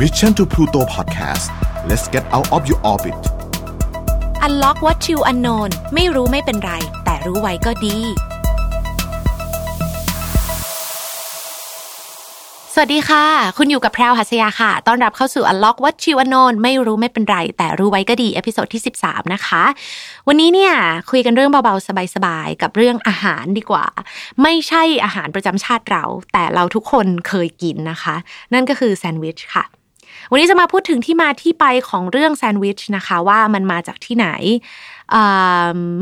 Mission to Pluto Podcast let's get out of your orbit Unlock what you unknown ไม่รู้ไม่เป็นไร แต่รู้ไว้ก็ดี สวัสดีค่ะ คุณอยู่กับแพรวหัสยาค่ะ ต้อนรับเข้าสู่ Unlock What You Unknown ไม่รู้ไม่เป็นไร แต่รู้ไว้ก็ดี episode ที่ 13 นะคะ วันนี้เนี่ยคุยกันเรื่องเบาๆ สบายๆ กับเรื่องอาหารดีกว่า ไม่ใช่อาหารประจำชาติเรา แต่เราทุกคนเคยกินนะคะ นั่นก็คือแซนด์วิชค่ะ วันนี้จะมาพูดถึงที่มาที่ไปของเรื่องแซนด์วิชนะคะว่ามันมาจากที่ไหน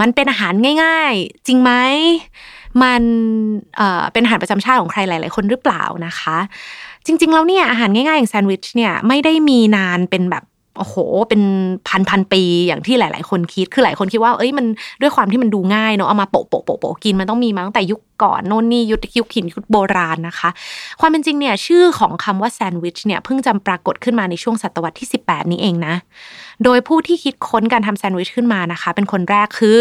มันเป็นอาหารง่าย ๆ จริงไหม มันเป็นอาหารประจำชาติของใครหลาย ๆ คนหรือเปล่านะคะ จริง ๆ แล้วเนี่ยอาหารง่ายๆอย่างแซนด์วิชเนี่ยไม่ได้มีนานเป็นแบบ โอ้โห เป็นพันพันปีอย่างที่หลาย ๆ คนคิด คือหลายคนคิดว่า เอ้ย มันด้วยความที่มันดูง่ายเนาะ เอามาโปะโปะโปะโปะกิน มันต้องมีมาตั้งแต่ยุคก่อนโน่นนี่ยุคยุคหินยุคโบราณนะคะ ความเป็นจริงเนี่ยชื่อของคำว่าแซนด์วิชเนี่ยเพิ่งจำปรากฏขึ้นมาในช่วงศตวรรษที่ 18 นี้เองนะ โดยผู้ที่คิดค้นการทำแซนด์วิชขึ้นมานะคะ เป็นคนแรกคือ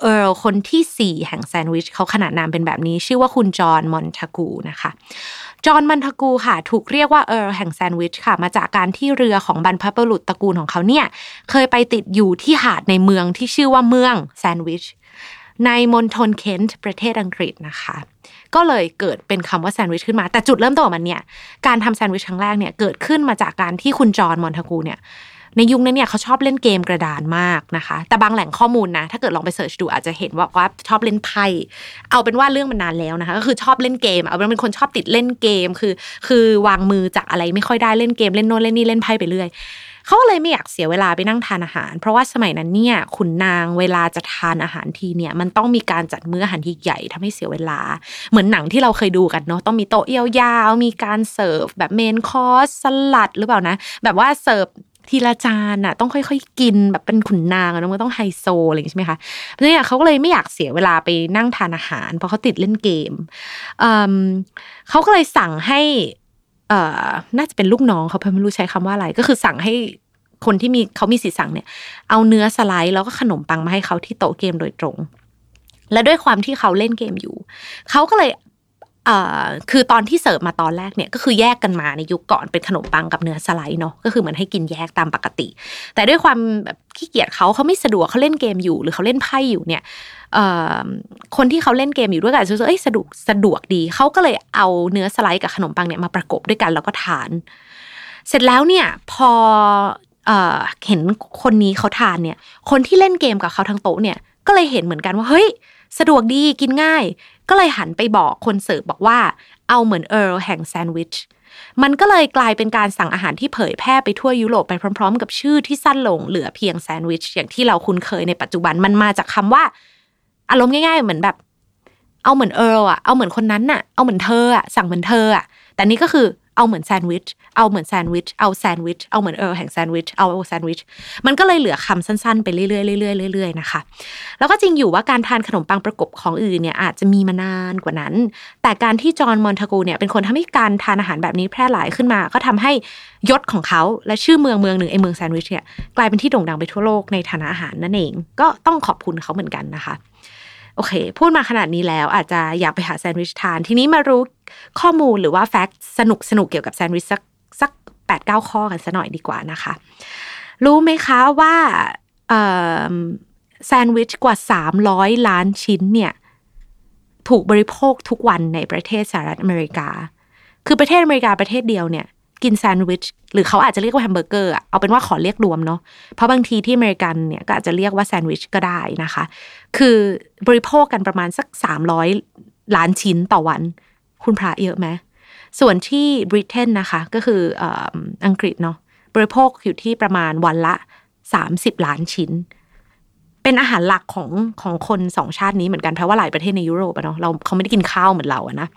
เออคนที่ 4 แห่งแซนด์วิชเขาขนาดนามเป็นแบบนี้ ชื่อว่าคุณจอห์นมอนทากูนะคะ จอห์นมันทากูค่ะถูกเรียกว่าเออร์แห่งแซนด์วิชค่ะ มาจากการที่เรือของบรรพบุรุษตระกูลของเขาเนี่ย เคยไปติดอยู่ที่หาดในเมืองที่ชื่อว่าเมืองแซนด์วิชในมณฑลเคนต์ประเทศอังกฤษนะคะ ก็เลยเกิดเป็นคำว่าแซนด์วิชขึ้นมา แต่จุดเริ่มต้นของมันเนี่ย การทำแซนด์วิชครั้งแรกเนี่ยเกิดขึ้นมาจากการที่คุณจอห์นมอนทากูเนี่ย ในยุคนั้นเนี่ยเขาชอบเล่นเกมกระดานมากนะคะ แต่บางแหล่งข้อมูลนะ ถ้าเกิดลองไปเสิร์ชดูอาจจะเห็นว่าว่าชอบเล่นไพ่เอาเป็นว่าเรื่องมันนานแล้วนะคะ ก็คือชอบเล่นเกม เอาเป็นคนชอบติดเล่นเกม คือ คือวางมือจากอะไรไม่ค่อยได้เล่นเกมเล่นโน้นเล่นนี่เล่นไพ่ไปเรื่อยเขาเลยไม่อยากเสียเวลาไปนั่งทานอาหาร เพราะว่าสมัยนั้นเนี่ยขุนนางเวลาจะทานอาหารทีเนี่ยมันต้องมีการจัดมื้ออาหารที่ใหญ่ทำให้เสียเวลา เหมือนหนังที่เราเคยดูกันเนาะต้องมีโต๊ะยาวๆมีการเสิร์ฟแบบ main course สลัดหรือเปล่านะ แบบว่าเสิร์ฟ ทีละจานอะต้องค่อยๆ กินแบบเป็นขุนนางอะมันต้องไฮโซอะไรอย่างใช่ไหมคะเพราะนี่เขาก็เลยไม่อยากเสียเวลาไปนั่งทานอาหาร เพราะเขาติดเล่นเกมเขาก็เลยสั่งให้เอ่อน่าจะเป็นลูกน้องเขาไม่รู้ใช้คำว่าอะไร ก็คือสั่งให้คนที่มีเขามีสิทธิ์สั่งเนี่ย เอาเนื้อสไลด์แล้วก็ขนมปังมาให้เขาที่โต๊ะเกมโดยตรง และด้วยความที่เขาเล่นเกมอยู่ เขาก็เลย คือตอนที่เสิร์ฟมาตอนแรกเนี่ยก็คือแยกกันมาในยุคก่อนเป็นขนมปังกับเนื้อสไลด์เนาะก็คือเหมือนให้กินแยกตามปกติ แต่ด้วยความแบบขี้เกียจเขาเขาไม่สะดวกเขาเล่นเกมอยู่ หรือเขาเล่นไพ่อยู่เนี่ยคนที่เขาเล่นเกมอยู่ด้วยกันรู้สึกเอ้ยสะดวกสะดวกดีเขาก็เลยเอาเนื้อสไลด์กับขนมปังเนี่ยมาประกบด้วยกันแล้วก็ทาน เสร็จแล้วเนี่ยพอเห็นคนนี้เขาทานเนี่ย คนที่เล่นเกมกับเขาทั้งโต๊ะเนี่ยก็เลยเห็นเหมือนกันว่าเฮ้ยสะดวกดีกินง่าย ก็เลยหันไปบอกคนเสิร์ฟบอกว่า เอาเหมือนเอิร์ลแห่งแซนด์วิชมันก็เลยกลายเป็นการสั่งอาหารที่เผยแพร่ไปทั่วยุโรปไปพร้อม ๆ กับชื่อที่สั้นลงเหลือเพียงแซนด์วิชอย่างที่เราคุ้นเคยในปัจจุบันมันมาจากคำว่า อารมณ์ง่าย ๆ เหมือนแบบ เอาเหมือนเอิร์ลอะเอาเหมือนคนนั้นน่ะ เอาเหมือนเธออะสั่งเหมือนเธออะแต่นี่ก็คือเอาเหมือนแซนด์วิช เอาเหมือนแซนด์วิช เอาแซนด์วิช เอาเหมือนเออแห่งแซนด์วิช เอาแซนด์วิช มันก็เลยเหลือคำสั้นๆ ไปเรื่อยๆเรื่อยๆเรื่อยๆนะคะ แล้วก็จริงอยู่ว่าการทานขนมปังประกบของอื่นเนี่ยอาจจะมีมานานกว่านั้น แต่การที่จอห์นมอนทากูเนี่ยเป็นคนทำให้การทานอาหารแบบนี้แพร่หลายขึ้นมา ก็ทำให้ยศของเขาและชื่อเมืองเมืองหนึ่งไอเมืองแซนด์วิชเนี่ยกลายเป็นที่โด่งดังไปทั่วโลกในฐานะอาหารนั่นเอง ก็ต้องขอบคุณเขาเหมือนกันนะคะ โอเค พูดมาขนาดนี้แล้วอาจจะอยากไปหาแซนด์วิชทาน ทีนี้มารู้ข้อมูลหรือว่า fact สนุกสนุกเกี่ยวกับแซนด์วิชสักสักแปดเก้าข้อกันสัหน่อยดีกว่านะคะ รู้ไหมคะว่าแซนด์วิชกว่าสามร้อยล้านชิ้นเนี่ยถูกบริโภคทุกวันในประเทศสหรัฐอเมริกา คือประเทศอเมริกาประเทศเดียวเนี่ย กินแซนด์วิชหรือเขาอาจจะเรียกว่าแฮมเบอร์เกอร์เอาเป็นว่าขอเรียกรวมเนาะเพราะบางทีที่อเมริกันเนี่ยก็อาจจะเรียกว่าแซนด์วิชก็ได้นะคะ คือบริโภคกันประมาณสักสามร้อยล้านชิ้นต่อวัน คุณพระเยอะไหมส่วนที่บริเตนนะคะก็คืออังกฤษเนาะบริโภคอยู่ที่ประมาณวันละสามสิบล้านชิ้น เป็นอาหารหลักของของคนสองชาตินี้เหมือนกันเพราะว่าหลายประเทศในยุโรปเนาะเราเขาไม่ได้กินข้าวเหมือนเราอะนะ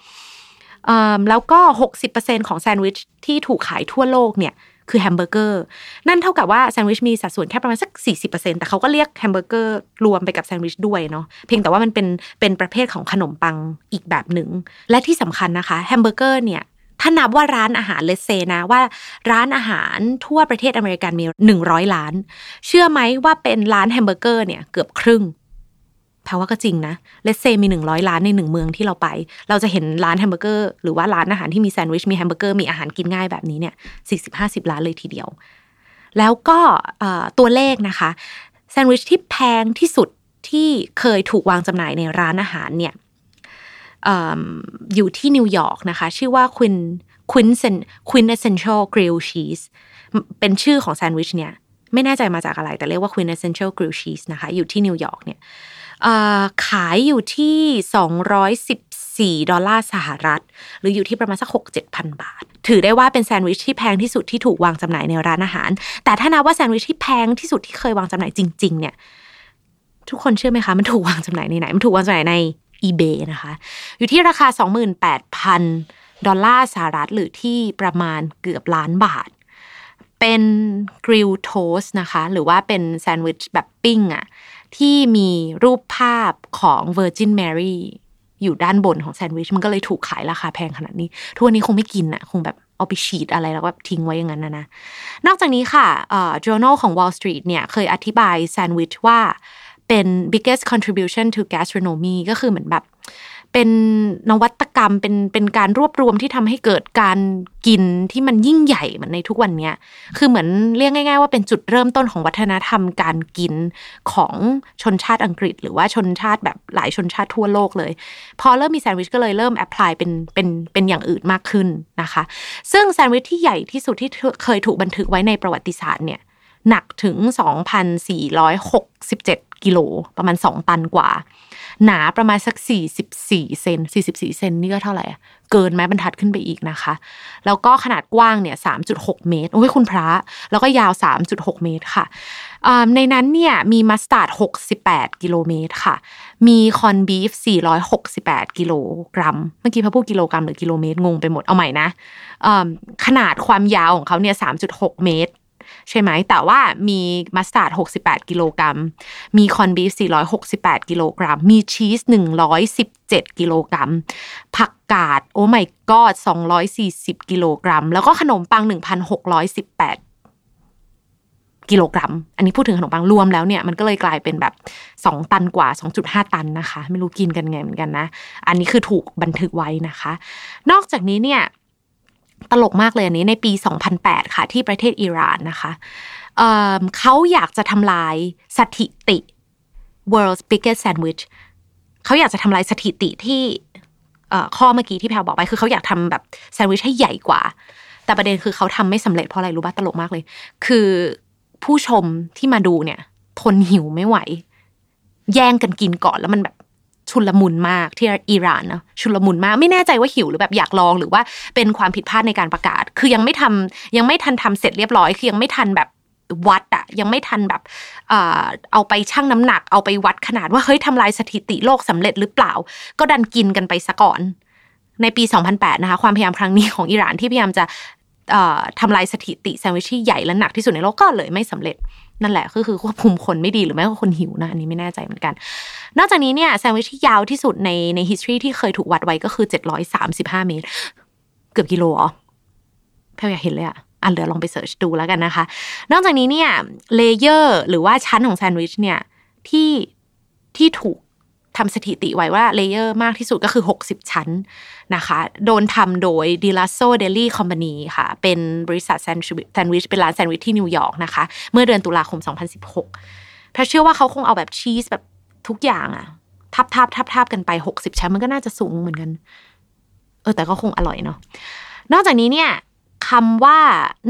แล้วก็ 60%ของแซนด์วิชที่ถูกขายทั่วโลกเนี่ยคือแฮมเบอร์เกอร์นั่นเท่ากับว่าแซนด์วิชมีสัดส่วนแค่ประมาณสัก 40%แต่เขาก็เรียกแฮมเบอร์เกอร์รวมไปกับแซนด์วิชด้วยเนาะเพียงแต่ว่ามันเป็นเป็นประเภทของขนมปังอีกแบบหนึ่ง และที่สำคัญนะคะแฮมเบอร์เกอร์เนี่ยถ้านับว่าร้านอาหาร let's say นะว่าร้านอาหารทั่วประเทศอเมริกันมี 100 ร้าน เชื่อไหมว่าเป็นร้านแฮมเบอร์เกอร์เนี่ยเกือบครึ่ง แปลว่าก็จริงนะ let's say มีหนึ่งร้อยร้านในหนึ่งเมืองที่เราไป เราจะเห็นร้านแฮมเบอร์เกอร์หรือว่าร้านอาหารที่มีแซนด์วิชมีแฮมเบอร์เกอร์มีอาหารกินง่ายแบบนี้เนี่ยสี่สิบห้าสิบร้านเลยทีเดียว แล้วก็ตัวเลขนะคะแซนด์วิชที่แพงที่สุดที่เคยถูกวางจำหน่ายในร้านอาหารเนี่ยอยู่ที่นิวยอร์กนะคะ ชื่อว่า Queen Queen Quintessential Grill Cheese เป็นชื่อของแซนด์วิชเนี่ยไม่แน่ใจมาจากอะไรแต่เรียกว่า Quintessential Grill Cheese นะคะอยู่ที่นิวยอร์กเนี่ย ขายอยู่ที่ 214 ดอลลาร์สหรัฐ หรืออยู่ที่ประมาณสัก6 7พันบาท ถือได้ว่าเป็นแซนด์วิชที่แพงที่สุดที่ถูกวางจำหน่ายในร้านอาหาร แต่ถ้านับว่าแซนด์วิชที่แพงที่สุดที่เคยวางจำหน่ายจริง ๆ เนี่ยทุกคนเชื่อไหมคะ มันถูกวางจำหน่ายในไหน มันถูกวางจำหน่ายใน eBay นะคะ อยู่ที่ราคา 28,000 ดอลลาร์สหรัฐหรือที่ประมาณเกือบล้านบาท เป็น grill toast นะคะ หรือว่าเป็นแซนด์วิชแบบปิ้งอะ ที่มีรูปภาพของ Virgin Mary อยู่ด้านบนของแซนด์วิช มันก็เลยถูกขายราคาแพงขนาดนี้ ทุกวันนี้คงไม่กินอะคงแบบเอาไปฉีดอะไรแล้วก็ทิ้งไว้อย่างนั้นนะนะ นอกจากนี้ค่ะเอ่อ journal ของ Wall Street เนี่ยเคยอธิบายแซนด์วิชว่าเป็น biggest contribution to gastronomy ก็คือเหมือนแบบ เป็นนวัตกรรมเป็นเป็นการรวบรวมที่ทำให้เกิดการกินที่มันยิ่งใหญ่เหมือนในทุกวันนี้คือเหมือนเรียกง่าย ๆ ว่าเป็นจุดเริ่มต้นของวัฒนธรรมการกินของชนชาติอังกฤษ หรือว่าชนชาติแบบหลายชนชาติทั่วโลกเลย พอเริ่มมีแซนด์วิชก็เลยเริ่มแอพพลายเป็นเป็นเป็นอย่างอื่นมากขึ้นนะคะ ซึ่งแซนด์วิชที่ใหญ่ที่สุดที่เคยถูกบันทึกไว้ในประวัติศาสตร์เนี่ย หนักถึง 2,467 กิโลประมาณ 2 ตันกว่า หนาประมาณสัก 44 เซน44 เซนนี่ก็เท่าไหร่เกินไม้บรรทัดขึ้นไปอีกนะคะ แล้วก็ขนาดกว้างเนี่ย 3.6 เมตร โอ้ยคุณพระ แล้วก็ยาว 3.6 เมตรค่ะ ในนั้นเนี่ยมีมัสตาร์ด 68 กิโลเมตรค่ะ มี corned beef 468 กิโลกรัม เมื่อกี้แพรพูดกิโลกรัมหรือกิโลเมตรงงไปหมด เอาใหม่นะ ขนาดความยาวของเขาเนี่ย 3.6 เมตร ใช่ไหมแต่ว่ามีมัสตาร์ด68 กิโลกรัม มี corned beef 468 กิโลกรัม มีชีส 117 กิโลกรัม ผักกาดโอ้ไม่ก็240 กิโลกรัม แล้วก็ขนมปัง 1,618กิโลกรัม อันนี้พูดถึงขนมปังรวมแล้วเนี่ยมันก็เลยกลายเป็นแบบ 2 ตันกว่า 2.5 ตันนะคะ ไม่รู้กินกันไงเหมือนกันนะ อันนี้คือถูกบันทึกไว้นะคะ นอกจากนี้เนี่ย ตลกมากเลยอันนี้ในปี 2008 ค่ะที่ประเทศอิหร่านนะคะเเขาอยากจะทำลายสถิติ world's biggest sandwich เขาอยากจะทำลายสถิติที่ข้อเมื่อกี้ที่แพลบอกไปคือเขาอยากทำแบบแซนด์วิชให้ใหญ่กว่า แต่ประเด็นคือเขาทำไม่สำเร็จเพราะอะไรรู้ป่ะตลกมากเลย คือผู้ชมที่มาดูเนี่ย ทนหิวไม่ไหว แย่งกันกินก่อนแล้วมันแบบ ชุลมุนมากที่อิหร่านนะชุลมุนมากไม่แน่ใจว่าหิวหรือแบบอยากลองหรือว่าเป็นความผิดพลาดในการประกาศ คือยังไม่ทำยังไม่ทันทำเสร็จเรียบร้อยคือยังไม่ทันแบบวัดอะยังไม่ทันแบบเอาไปชั่งน้ำหนัก เอาไปวัดขนาดว่าเฮ้ยทำลายสถิติโลกสำเร็จหรือเปล่า ก็ดันกินกันไปซะก่อน ในปี 2008 นะคะความพยายามครั้งนี้ของอิหร่านที่พยายามจะทำลายสถิติแซนด์วิชที่ใหญ่และหนักที่สุดในโลกก็เลยไม่สำเร็จ นั่นแหละก็คือควบคุมคนไม่ดีหรือไม่ก็คนหิวนะอันนี้ไม่แน่ใจเหมือนกัน นอกจากนี้เนี่ยแซนด์วิชที่ยาวที่สุดในใน history ที่เคยถูกวัดไว้ก็คือเจ็ดร้อยสามสิบห้าเมตร เกือบกิโลอ๋อแพรอยากเห็นเลยอะอันเดี๋ยวลองไป search ดูแล้วกันนะคะ นอกจากนี้เนี่ย layer หรือว่าชั้นของแซนด์วิชเนี่ยที่ที่ถูก ทำสถิติไว้ว่า layer มากที่สุดก็คือ 60 ชั้นนะคะ โดนทำโดย d i l a s o Deli Company ค่ะ เป็นบริษัทแซนด์วิชเป็นร้านแซนด์วิชที่นิวยอร์กนะคะ เมื่อเดือนตุลาคม 2016แพรเชื่อว่าเขาคงเอาแบบชีสแบบทุกอย่างอะทับทับทับทับกันไป 60 ชั้นมันก็น่าจะสูงเหมือนกัน เออแต่ก็คงอร่อยเนาะนอกจากนี้เนี่ยคำว่า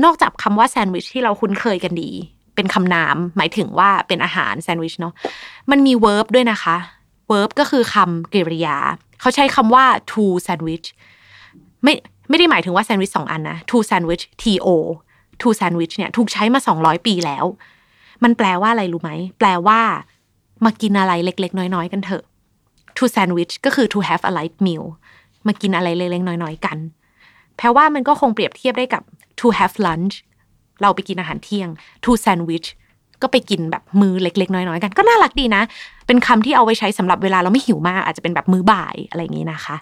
นอกจากคำว่าแซนด์วิชที่เราคุ้นเคยกันดี เป็นคำนามหมายถึงว่าเป็นอาหารแซนด์วิชเนาะมันมีเวิร์บด้วยนะคะ verb ก็คือคำกริยา เขาใช้คำว่า to sandwich ไม่ไม่ได้หมายถึงว่าแซนด์วิชสองอันนะ to sandwich to to sandwich เนี่ยถูกใช้มาสองร้อยปีแล้ว มันแปลว่าอะไรรู้ไหม แปลว่า มากินอะไรเล็ก ๆ น้อย ๆ กันเถอะ to sandwich ก็คือ to have a light meal มากินอะไรเล็กๆน้อย ๆ กัน แปลว่ามันก็คงเปรียบเทียบได้กับ to have lunch เราไปกินอาหารเที่ยง to sandwich ก็ไปกินแบบมือเล็ก ๆ น้อยๆกัน ก็น่ารักดีนะ เป็นคำที่เอาไว้ใช้สำหรับเวลาเราไม่หิวมาก อาจจะเป็นแบบมือบ่ายอะไรอย่างนี้นะคะ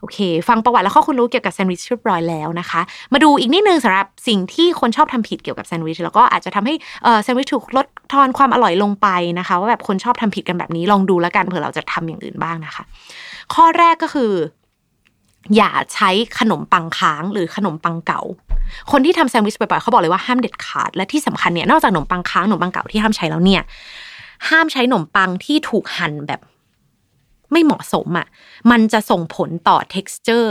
โอเค ฟังประวัติและข้อคุณรู้เกี่ยวกับแซนด์วิชเรียบร้อยแล้วนะคะ มาดูอีกนิดนึงสำหรับสิ่งที่คนชอบทำผิดเกี่ยวกับแซนด์วิชแล้วก็อาจจะทำให้แซนด์วิชถูกลดทอนความอร่อยลงไปนะคะว่าแบบคนชอบทำผิดกันแบบนี้ลองดูแล้วกันเผื่อเราจะทำอย่างอื่นบ้างนะคะ ข้อแรกก็คือ อย่าใช้ขนมปังค้างหรือขนมปังเก่า คนที่ทำแซนด์วิชบ่อยๆเขาบอกเลยว่าห้ามเด็ดขาด และที่สำคัญเนี่ย นอกจากขนมปังค้างขนมปังเก่าที่ห้ามใช้แล้วเนี่ย ห้ามใช้ขนมปังที่ถูกหั่นแบบ ไม่เหมาะสมอะ่ะ มันจะส่งผลต่อ texture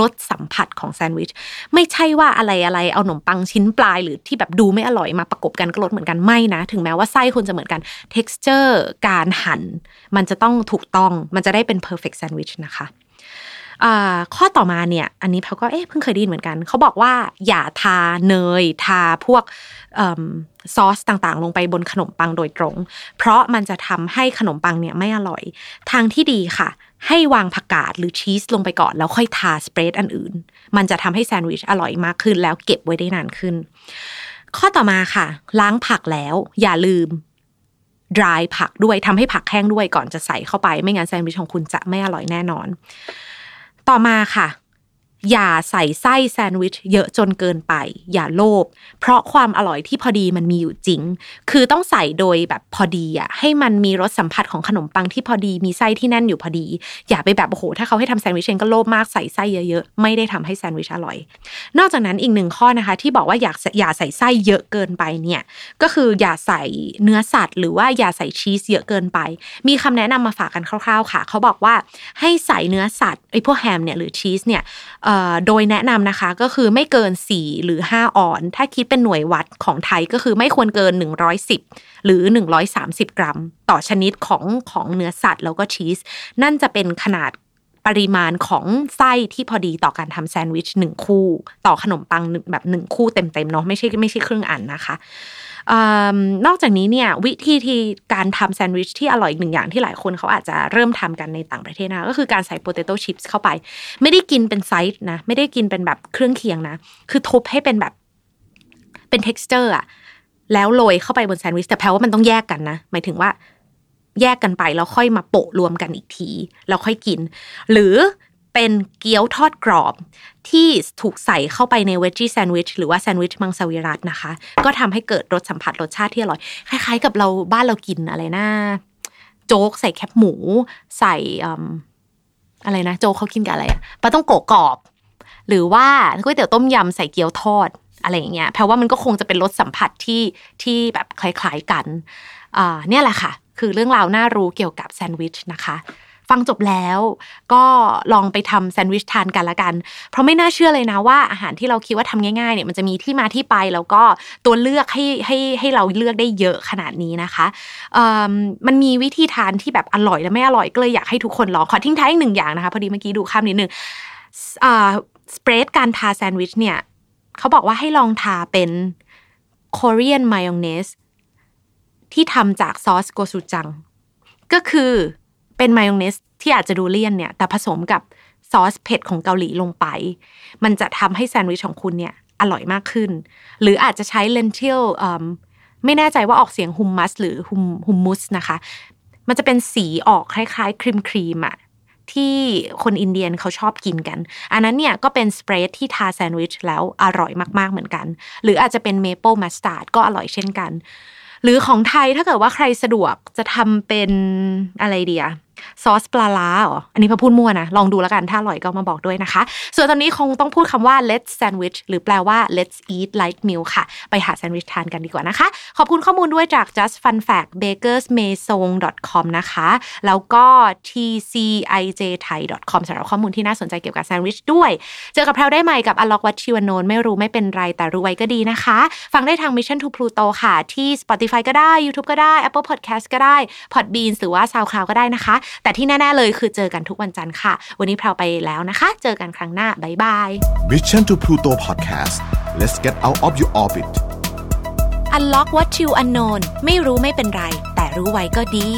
ลดสัมผัสของแซนด์วิช ไม่ใช่ว่าอะไรอะไรเอาขนมปังชิ้นปลายหรือที่แบบดูไม่อร่อยมาประกบกันก็ลดเหมือนกันไม่นะ ถึงแม้ว่าไส้คุณจะเหมือนกัน texture การหั่นมันจะต้องถูกต้องมันจะได้เป็น perfect sandwich นะคะ ข้อต่อมาเนี่ยอันนี้เขาก็เอ๊ะเพิ่งเคยได้ยินเหมือนกันเขาบอกว่าอย่าทาเนยทาพวกซอสต่างๆ ลงไปบนขนมปังโดยตรง เพราะมันจะทำให้ขนมปังเนี่ยไม่อร่อย ทางที่ดีค่ะ ให้วางผักกาดหรือชีสลงไปก่อน แล้วค่อยทาสเปรดอันอื่น มันจะทำให้แซนด์วิชอร่อยมากขึ้น แล้วเก็บไว้ได้นานขึ้น ข้อต่อมาค่ะ ล้างผักแล้ว อย่าลืม dry ผักด้วยทำให้ผักแห้งด้วยก่อนจะใส่เข้าไป ไม่งั้นแซนด์วิชของคุณจะไม่อร่อยแน่นอน ต่อมาค่ะ อย่าใส่ไส้แซนด์วิชเยอะจนเกินไป อย่าโลภเพราะความอร่อยที่พอดีมันมีอยู่จริง คือต้องใส่โดยแบบพอดีอะให้มันมีรสสัมผัสของขนมปังที่พอดีมีไส้ที่แน่นอยู่พอดี อย่าไปแบบโอ้โหถ้าเขาให้ทำแซนด์วิชเองก็โลภมากใส่ไส้เยอะๆไม่ได้ทำให้แซนด์วิชอร่อย นอกจากนั้นอีกหนึ่งข้อนะคะ ที่บอกว่าอยากอย่าใส่ไส้เยอะเกินไปเนี่ยก็คืออย่าใส่เนื้อสัตว์ หรือว่าอย่าใส่ชีสเยอะเกินไป มีคำแนะนำมาฝากกันคร่าว ๆ ค่ะ เขาบอกว่าให้ใส่เนื้อสัตว์ไอ้พวกแฮมเนี่ยหรือชีสเนี่ยโดยแนะนำนะคะก็คือไม่เกิน 4 หรือ 5 ออน ถ้าคิดเป็นหน่วยวัดของไทยก็คือไม่ควรเกิน 110 หรือ 130 กรัม ต่อชนิดของของเนื้อสัตว์แล้วก็ชีส นั่นจะเป็นขนาดปริมาณของไส้ที่พอดีต่อการทำแซนด์วิชหนึ่งคู่ ต่อขนมปังแบบหนึ่งคู่เต็มๆเนาะไม่ใช่ไม่ใช่ครึ่งอันนะคะ นอกจากนี้เนี่ยวิธีที่การทำแซนด์วิชที่อร่อยอีกหนึ่งอย่างที่หลายคนเขาอาจจะเริ่มทำกันในต่างประเทศนะก็คือการใส่โปเตโต้ชิพส์เข้าไป ไม่ได้กินเป็น side นะ ไม่ได้กินเป็นแบบเครื่องเคียงนะ คือทุบให้เป็นแบบเป็น t e x t อร์อะแล้วโรยเข้าไปบนแซนด์วิชแต่แปลว่ามันต้องแยกกันนะหมายถึงว่าแยกกันไปแล้วค่อยมาโปะรวมกันอีกทีแล้วค่อยกิน หรือ เป็นเกี๊ยวทอดกรอบ ที่ถูกใส่เข้าไปใน veggie sandwich หรือว่าแซนด์วิชมังสวิรัตินะคะ ก็ทำให้เกิดรสสัมผัสรสชาติที่อร่อย คล้ายๆ กับเราบ้านเรากินอะไรนะโจ๊กใส่แคบหมู ใส่อะไรนะ โจ๊กเขากินกับอะไรปลาต้องโกกรอบ หรือว่าก๋วยเตี๋ยวต้มยำใส่เกี๊ยวทอดอะไรอย่างเงี้ยแปลว่ามันก็คงจะเป็นรสสัมผัสที่ที่แบบคล้าย ๆกันอ่าเนี่ยแหละค่ะ คือเรื่องราวน่ารู้เกี่ยวกับแซนด์วิชนะคะ ฟังจบแล้วก็ลองไปทำแซนด์วิชทานกันละกัน เพราะไม่น่าเชื่อเลยนะว่าอาหารที่เราคิดว่าทำง่ายๆเนี่ยมันจะมีที่มาที่ไปแล้วก็ตัวเลือกให้ให้ให้เราเลือกได้เยอะขนาดนี้นะคะมันมีวิธีทานที่แบบอร่อยและไม่อร่อยก็เลยอยากให้ทุกคนลองขอทิ้งท้ายอีกหนึ่งอย่างนะคะพอดีเมื่อกี้ดูข้ามนิดนึงสเปรดการทาแซนด์วิชเนี่ยเขาบอกว่าให้ลองทาเป็น Korean mayonnaise ที่ทำจากซอสโกซูจัง ก็คือ เป็นมายองเนสที่อาจจะดูเลี่ยนเนี่ยแต่ผสมกับซอสเผ็ดของเกาหลีลงไป มันจะทำให้แซนด์วิชของคุณเนี่ยอร่อยมากขึ้น หรืออาจจะใช้เลนทิลไม่แน่ใจว่าออกเสียง hummus หรือ hum hummus นะคะ มันจะเป็นสีออกคล้ายๆครีมครีมอะที่คน Indian เขาชอบกินกัน อันนั้นเนี่ยก็เป็น spread ที่ทาแซนด์วิชแล้วอร่อยมากๆเหมือนกัน หรืออาจจะเป็น maple mustard ก็อร่อยเช่นกัน หรือของไทยถ้าเกิดว่าใครสะดวกจะทำเป็นอะไรเดีย ซอสปลาร้าอ๋ออันนี้แพรพูดมั่วนะ ลองดูแล้วกัน ถ้าอร่อยก็มาบอกด้วยนะคะ ส่วนตอนนี้คงต้องพูดคำว่า let's sandwich หรือแปลว่า let's eat light meal ค่ะ ไปหาแซนด์วิชทานกันดีกว่านะคะ ขอบคุณข้อมูลด้วยจาก just fun fact bakersmaison com นะคะ แล้วก็ tcijthai com สำหรับข้อมูลที่น่าสนใจเกี่ยวกับแซนด์วิชด้วย เจอกับเราได้ใหม่กับอล็อกวัชิวโนนไม่รู้ไม่เป็นไรแต่รู้ไว้ก็ดีนะคะ ฟังได้ทาง Mission to Pluto ค่ะ ที่ Spotify ก็ได้ YouTube ก็ได้ Apple Podcast ก็ได้ Podbean หรือว่า SoundCloud ก็ได้นะคะแต่ที่แน่ๆเลยคือเจอกันทุกวันจันทร์ค่ะ วันนี้เราไปแล้วนะคะ เจอกันครั้งหน้าบ๊ายบาย Mission to Pluto Podcast let's get out of your orbit Unlock what you unknown ไม่รู้ไม่เป็นไร แต่รู้ไว้ก็ดี